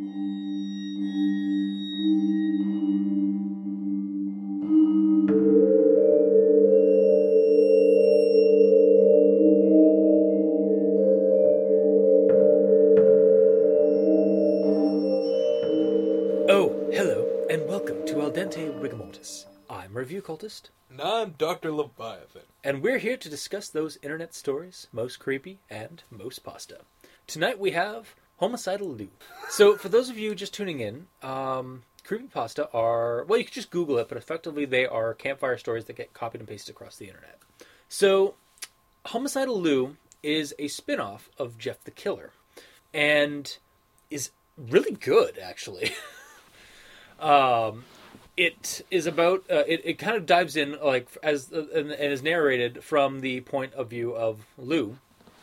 Oh, review Cultist, And welcome to Al Dente Rigor Mortis. I'm Review Cultist. No, I'm Dr. Leviathan. and we're here to discuss those internet stories most creepy and most pasta. Tonight we have Homicidal Liu. So, for those of you just tuning in, um, creepypasta are, well, you can just Google it, but effectively they are campfire stories that get copied and pasted across the internet. So, Homicidal Liu is a spin off of Jeff the Killer, and is really good, actually. um, it is about uh, it, it kind of dives in like as uh, and, and is narrated from the point of view of Liu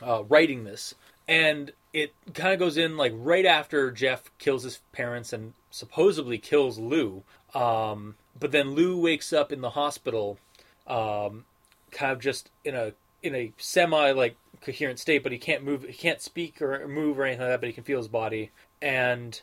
uh, writing this and it kind of goes in like right after Jeff kills his parents and supposedly kills Liu um, but then Liu wakes up in the hospital um, kind of just in a in a semi like coherent state but he can't move he can't speak or move or anything like that but he can feel his body and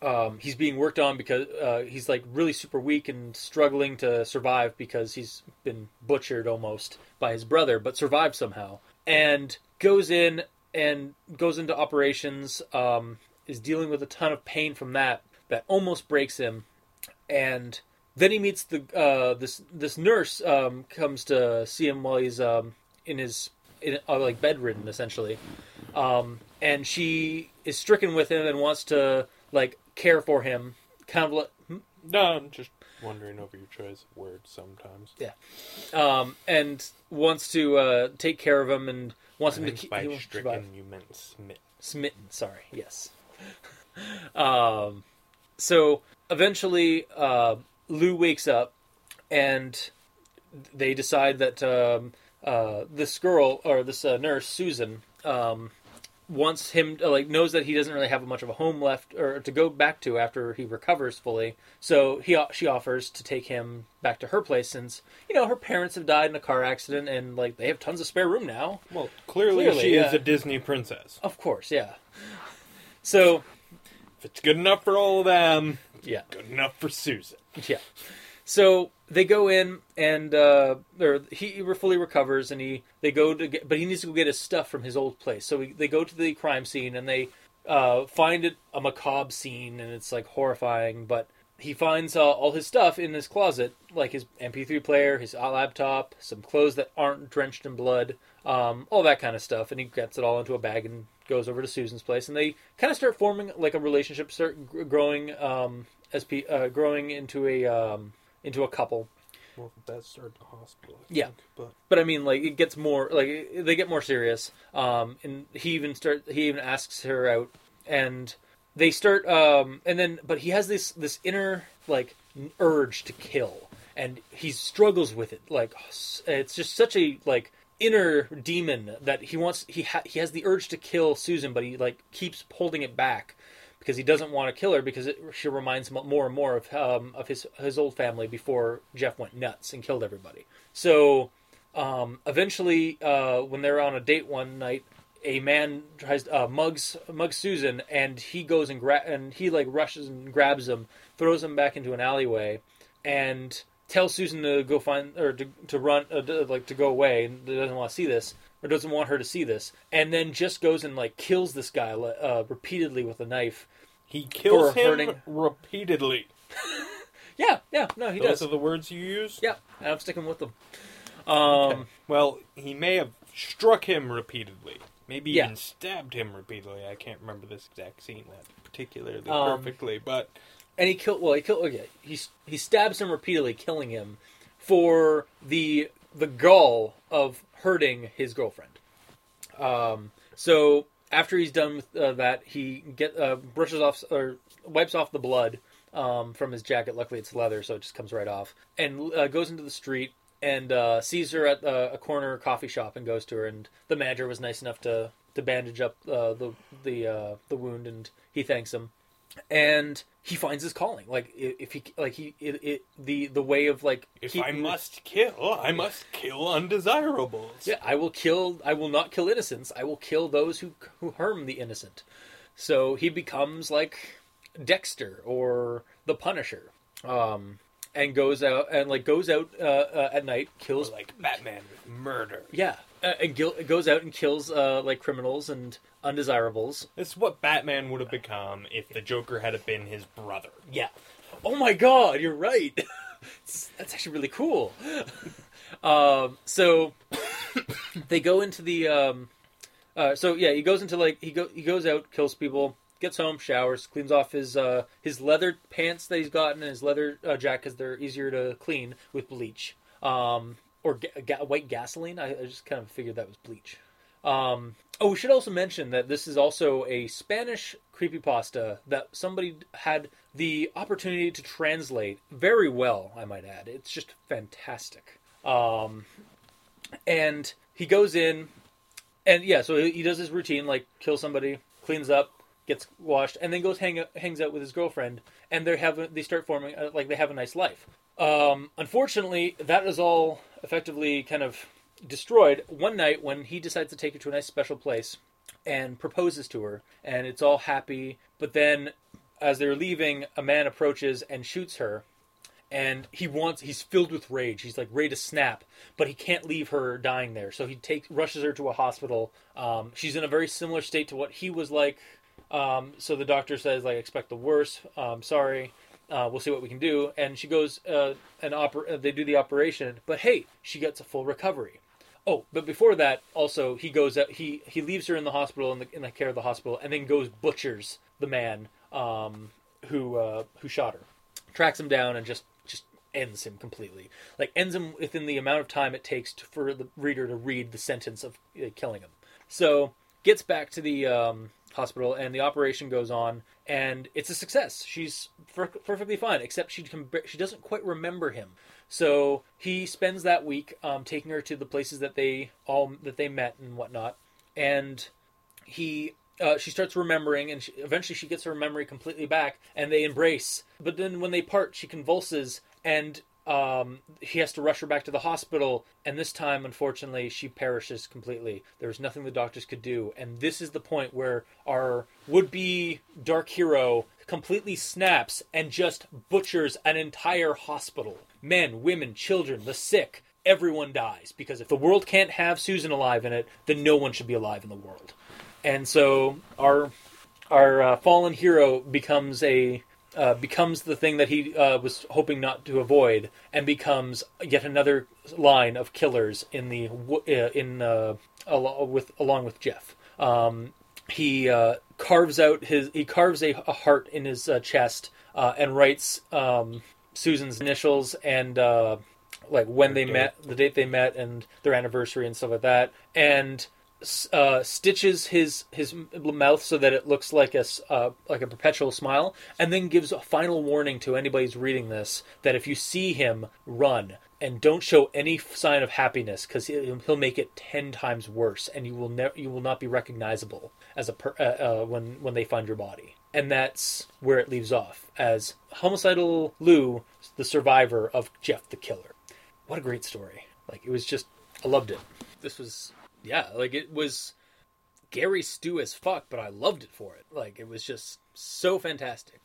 um, he's being worked on because uh, he's like really super weak and struggling to survive because he's been butchered almost by his brother, but survived somehow. And goes in and goes into operations. Um, is dealing with a ton of pain from that that almost breaks him, and then he meets the uh, this this nurse um, comes to see him while he's um, in his in, uh, like bedridden essentially, um, and she is stricken with him and wants to like care for him, kind of like, hmm? No, I'm just wondering over your choice of words sometimes. Yeah, um, and wants to uh, take care of him and wants I him to keep by he wants to survive. stricken you meant smitten. smitten. Sorry, yes. um, so eventually, uh, Liu wakes up, and they decide that um, uh, this girl or this uh, nurse Susan um, wants him to, like knows that he doesn't really have much of a home left or to go back to after he recovers fully. So he she offers to take him back to her place since you know her parents have died in a car accident and like they have tons of spare room now. Well, clearly, Clearly, she yeah. is a Disney princess. Of course, yeah. So If it's good enough for all of them, yeah. good enough for Susan. Yeah. So they go in and uh, or he fully recovers and he they go to get, but he needs to go get his stuff from his old place. So they go to the crime scene and they uh, find it a macabre scene and it's like horrifying. But he finds uh, all his stuff in his closet, like his MP3 player, his laptop, some clothes that aren't drenched in blood, um, all that kind of stuff. And he gets it all into a bag and goes over to Susan's place. And they kind of start forming like a relationship, start growing um, as uh, growing into a um, into a couple. Well, that started the hospital. I Yeah. think, but But I mean, like it gets more like they get more serious. Um, and he even start he even asks her out, and they start. Um, and then but he has this this inner like urge to kill, and he struggles with it. Like it's just such a like inner demon that he wants. He ha- he has the urge to kill Susan, but he like keeps holding it back because he doesn't want to kill her because it, she reminds him more and more of um, of his his old family before Jeff went nuts and killed everybody. So um, eventually, uh, when they're on a date one night, a man tries uh, mugs mugs Susan, and he goes and gra- and he like rushes and grabs him, throws him back into an alleyway, and tells Susan to go find or to to run uh, to, like to go away and doesn't want to see this or doesn't want her to see this, and then just goes and like kills this guy uh, repeatedly with a knife. he kills him hurting- repeatedly. Yeah, yeah, no, he Those does. are the words you use. Yeah, I'm sticking with them. Um, Okay. Well, he may have struck him repeatedly. Maybe Yeah. even stabbed him repeatedly. I can't remember this exact scene that particularly Um, perfectly, but and he killed. Well, he killed. Okay, he he stabs him repeatedly, killing him for the the gall of hurting his girlfriend. Um, so after he's done with uh, that, he get uh, brushes off or wipes off the blood um, from his jacket. Luckily, it's leather, so it just comes right off, and uh, goes into the street and uh, sees her at uh, a corner coffee shop and goes to her. And the manager was nice enough to to bandage up uh, the the the wound, and he thanks him and he finds his calling. Like if he like he it, it the the way of like if I must kill, I must kill undesirables. yeah I will kill I will not kill innocents I will kill those who who harm the innocent. So he becomes like Dexter or the Punisher, um, and goes out and like goes out uh, uh, at night, kills like Batman murder. yeah, uh, and gil- goes out and kills uh, like criminals and undesirables. This is what Batman would have become if the Joker had been his brother. Yeah. Oh my god, you're right. That's actually really cool. um, so they go into the. Um, uh, so yeah, he goes into like he go he goes out, kills people, gets home, showers, cleans off his uh, his leather pants that he's gotten and his leather uh, jacket because they're easier to clean with bleach. Um, or ga- ga- white gasoline. I, I just kind of figured that was bleach. Um, oh, we should also mention that this is also a Spanish creepypasta that somebody had the opportunity to translate very well, I might add. It's just fantastic. Um, and he goes in, and yeah, so he does his routine, like kill somebody, cleans up, gets washed, and then goes hang hangs out with his girlfriend, and they have they start forming uh, like they have a nice life. Um, unfortunately, that is all effectively kind of destroyed one night when he decides to take her to a nice special place and proposes to her, and it's all happy. But then, as they're leaving, a man approaches and shoots her, and he wants he's filled with rage. He's like ready to snap, but he can't leave her dying there. So he takes rushes her to a hospital. Um, she's in a very similar state to what he was like. Um, so the doctor says like expect the worst. Um, sorry. Uh, we'll see what we can do. And she goes uh, and oper- uh, they do the operation, but hey, she gets a full recovery. Oh, but before that, also he goes out. He he leaves her in the hospital in the in the care of the hospital, and then goes butchers the man um, who uh, who shot her, tracks him down, and just just ends him completely. Like ends him within the amount of time it takes to, for the reader to read the sentence of uh, killing him. So gets back to the um, hospital, and the operation goes on, and it's a success. She's per- perfectly fine, except she she doesn't quite remember him. So he spends that week um, taking her to the places that they all that they met and whatnot, and he uh, she starts remembering, and she, eventually she gets her memory completely back, and they embrace. But then when they part, she convulses, and um, he has to rush her back to the hospital. And this time, unfortunately, she perishes completely. There's nothing the doctors could do, and this is the point where our would-be dark hero completely snaps and just butchers an entire hospital. Men, women, children, the sick. Everyone dies because if the world can't have Susan alive in it, then no one should be alive in the world and so our our uh, fallen hero becomes a uh, becomes the thing that he uh, was hoping not to avoid, and becomes yet another line of killers in the uh, in uh, al- with along with Jeff. Um, he uh, carves out his he carves a, a heart in his uh, chest uh, and writes um, Susan's initials and uh, like when they met, the date they met, and their anniversary and stuff like that, and uh, stitches his his mouth so that it looks like a uh, like a perpetual smile, and then gives a final warning to anybody who's reading this that if you see him, run and don't show any sign of happiness because he'll he'll make it ten times worse, and you will never you will not be recognizable as a per- uh, uh, when when they find your body. And that's where it leaves off as homicidal Liu, the survivor of Jeff the Killer. What a great story! Like it was just, I loved it. This was yeah, like it was Gary Stu as fuck, but I loved it for it. Like it was just so fantastic.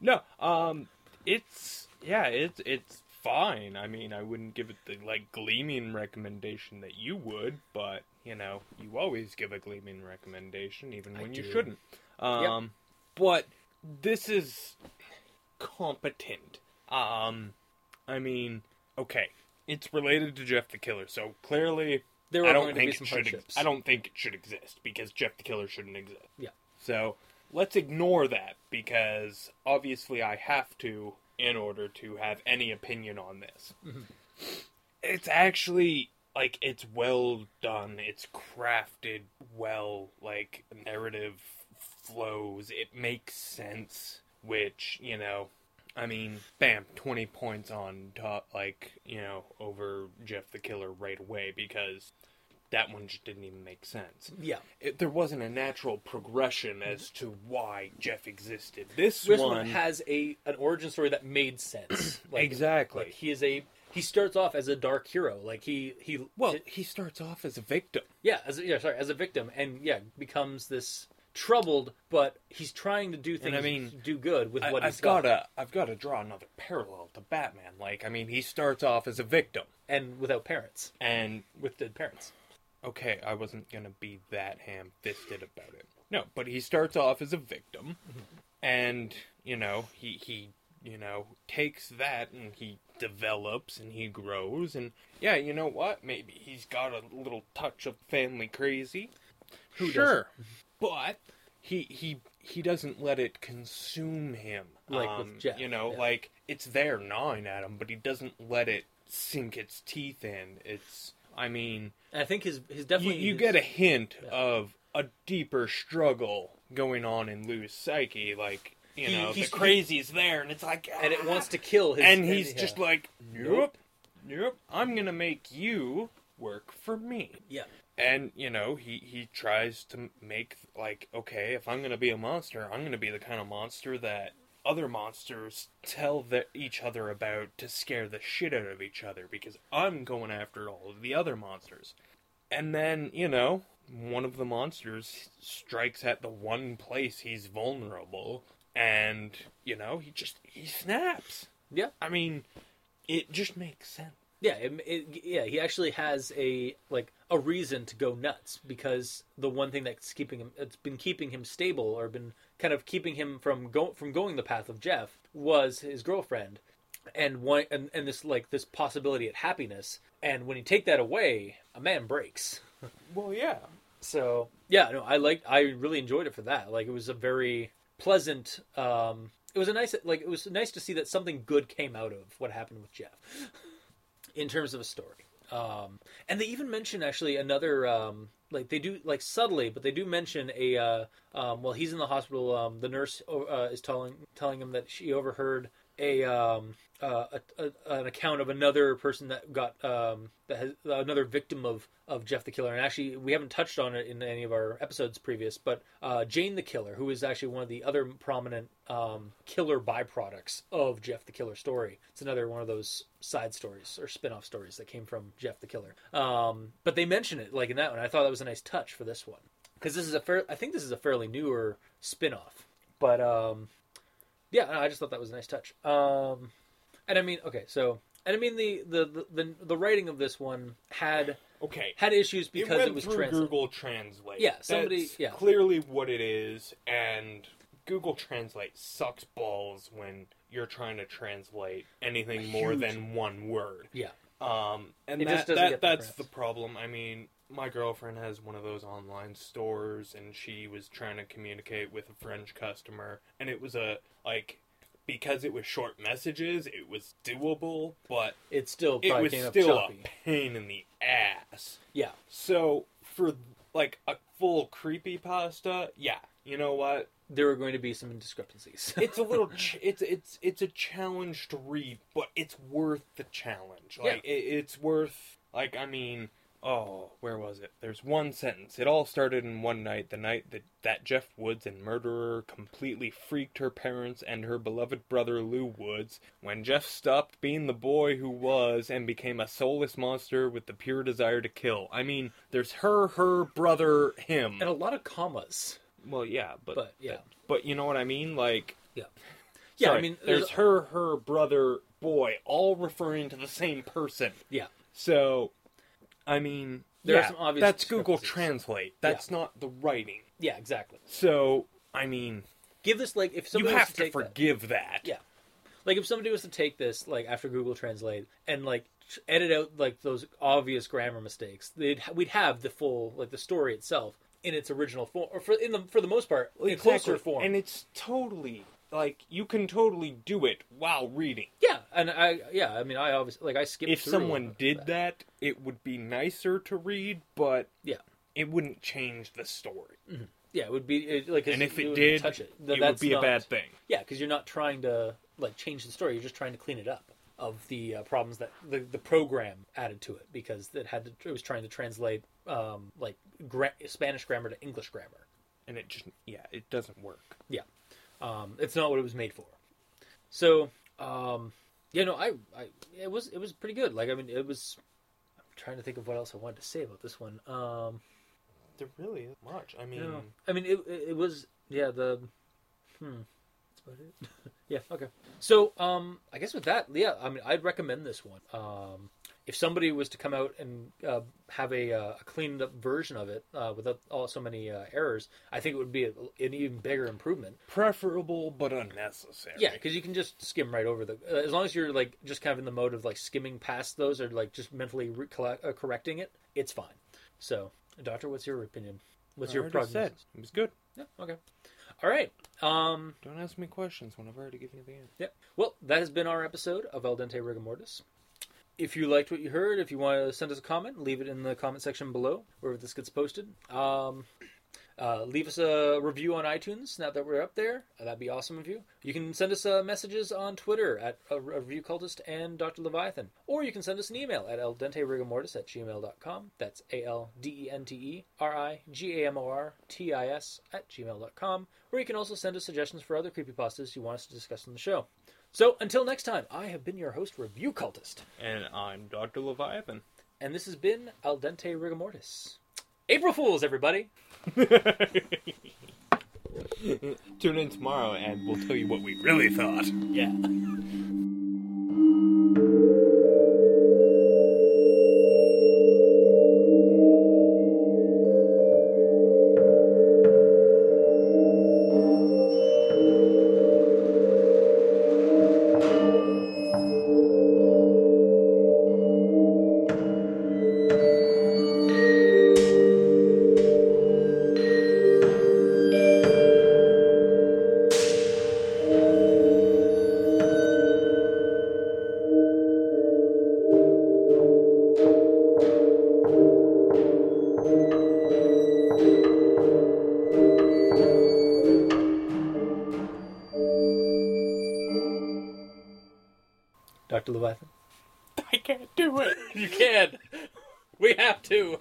No, um, it's yeah, it's it's fine. I mean, I wouldn't give it the like gleaming recommendation that you would, but you know, you always give a gleaming recommendation, even I when you do. shouldn't. Um, but this is competent. Um, I mean, okay, it's related to Jeff the Killer, so clearly There were I don't to be think some it should. hardships. Ex- I don't think it should exist because Jeff the Killer shouldn't exist. Yeah. So let's ignore that because obviously I have to in order to have any opinion on this. Mm-hmm. It's actually like it's well done. It's crafted well. Like narrative flows. It makes sense. Which you know. I mean, bam, 20 points on top, like, you know, over Jeff the Killer right away because that one just didn't even make sense. Yeah, It, there wasn't a natural progression as mm-hmm. to why Jeff existed. This, this one, one has a an origin story that made sense. Like, exactly. Like he is a he starts off as a dark hero. Like he he well, he starts off as a victim. yeah as a, yeah sorry as a victim and yeah becomes this troubled, but he's trying to do things I mean, do good with I, what he's I've got, got to I've got to draw another parallel to Batman. Like, I mean, he starts off as a victim, and without parents, and with dead parents. okay, I wasn't gonna be that ham-fisted about it. No, but he starts off as a victim, mm-hmm. and you know, he he you know takes that and he develops and he grows, and yeah, you know what? Maybe he's got a little touch of family crazy. Who sure, but he he he doesn't let it consume him. Like with Um, Jeff, you know, yeah. like it's there gnawing at him, but he doesn't let it sink its teeth in. It's, I mean, I think his his definitely you his- get a hint Yeah. of a deeper struggle going on in Liu's psyche. Like, you He- know, he's- the crazy's there, and it's like, and it "Ah." wants to kill his and he's yeah. just like, nope, nope, I'm gonna make you work for me. yeah And you know, he he tries to make like, okay, if I'm gonna be a monster, I'm gonna be the kind of monster that other monsters tell the, each other about to scare the shit out of each other because I'm going after all of the other monsters. And then, you know, one of the monsters strikes at the one place he's vulnerable and, you know, he just he snaps. yeah I mean, it just makes sense. Yeah, it, it, yeah, he actually has a like a reason to go nuts because the one thing that's keeping him, it's been keeping him stable or been kind of keeping him from go from going the path of Jeff was his girlfriend, and one and, and this like this possibility at happiness, and when you take that away, a man breaks. Well, yeah. So yeah, no, I liked, I really enjoyed it for that. Like it was a very pleasant. um It was a nice, like it was nice to see that something good came out of what happened with Jeff, in terms of a story. Um And they even mention actually another, um like they do like subtly, but they do mention a. uh um Well, he's in the hospital. Um The nurse uh, is telling telling him that she overheard a um uh, a, a, an account of another person that got um that has another victim of of Jeff the Killer, and actually we haven't touched on it in any of our episodes previous, but uh, Jane the Killer, who is actually one of the other prominent um, killer byproducts of Jeff the Killer story. It's another one of those side stories or spin-off stories that came from Jeff the Killer. Um, but they mention it like in that one. I thought that was a nice touch for this one because this is a fair. I think this is a fairly newer spin-off, but um, yeah, I just thought that was a nice touch. Um, and I mean, okay, so and I mean the the the the, the writing of this one had Okay. had issues because it, it, was through translated. Google Translate. Yeah, somebody- That's yeah. clearly what it is, and Google Translate sucks balls when you're trying to translate anything more than one word. Yeah, Um, and It that, just that the that's press. the problem. I mean, my girlfriend has one of those online stores, and she was trying to communicate with a French customer, and it was a like because it was short messages, it was doable, but it still it was still a pain in the ass. Yeah, So for like a full creepy pasta, yeah, you know what? there were going to be some discrepancies. It's a little, ch- it's it's it's a challenge to read, but it's worth the challenge. Like it, it's worth. Like I mean, oh, where was it? There's one sentence. It all started in one night, the night that that Jeff Woods and murderer completely freaked her parents and her beloved brother Liu Woods. When Jeff stopped being the boy who was and became a soulless monster with the pure desire to kill. I mean, there's her, her brother, him. and a lot of commas. Well, yeah, but But, yeah. but you know what I mean. Like, Yeah, yeah. sorry, I mean, there's a- her, her brother, boy, all referring to the same person. Yeah, So, I mean, There are some obvious that's Google. Translate. That's not the writing. yeah, exactly. So, I mean, Give this like if somebody was have to, to take that- forgive that. Yeah. like if somebody was to take this like after Google Translate and like edit out like those obvious grammar mistakes, they'd we'd have the full like the story itself in its original form, or for in the for the most part in closer form. And it's totally like you can totally do it while reading. yeah, and I yeah, I mean I obviously like I skipped. If someone did that, it would be nicer to read, but yeah, it wouldn't change the story. yeah, it would be it, like And if it would did, touch it, it would be a bad thing. Yeah, because you're not trying to like change the story; you're just trying to clean it up of the uh, problems that the, the program added to it because it had to it was trying to translate um, like gra- Spanish grammar to English grammar. And it just, yeah, it doesn't work. Yeah, um, it's not what it was made for. So, um, yeah, no, I, I, it was, it was pretty good. Like, I mean, it was. I'm trying to think of what else I wanted to say about this one. Um, There really is much. I mean, Yeah. I mean, it, it it was yeah the hmm. That's about it. yeah. Okay. So um, I guess with that, yeah, I mean, I'd recommend this one. Um, if somebody was to come out and uh, have a, uh, a cleaned up version of it uh, without all so many uh, errors, I think it would be a, an even bigger improvement. preferable but unnecessary. Yeah, because you can just skim right over the. Uh, as long as you're like just kind of in the mode of like skimming past those or like just mentally re- uh, correcting it, it's fine. So, doctor, what's your opinion? What's I your prognosis? said it was good. Yeah. Okay. All right. Um. Don't ask me questions when I've already given you the answer. Yeah. Well, that has been our episode of El Dente Rigor Mortis. If you liked what you heard, if you want to send us a comment, leave it in the comment section below, wherever this gets posted. Um, uh, leave us a review on iTunes now that we're up there. Uh, that'd be awesome of you. You can send us uh, messages on Twitter at a Review Cultist and Dr. Leviathan. Or you can send us an email at aldenterigamortis at gmail.com. That's A L D E N T E R I G A M O R T I S at gmail.com. Or you can also send us suggestions for other creepypastas you want us to discuss on the show. So until next time, I have been your host, Review Cultist. And I'm Dr. Leviathan. And this has been Al Dente Rigor Mortis. April Fools, everybody! Tune in tomorrow and we'll tell you what we really thought. Yeah. We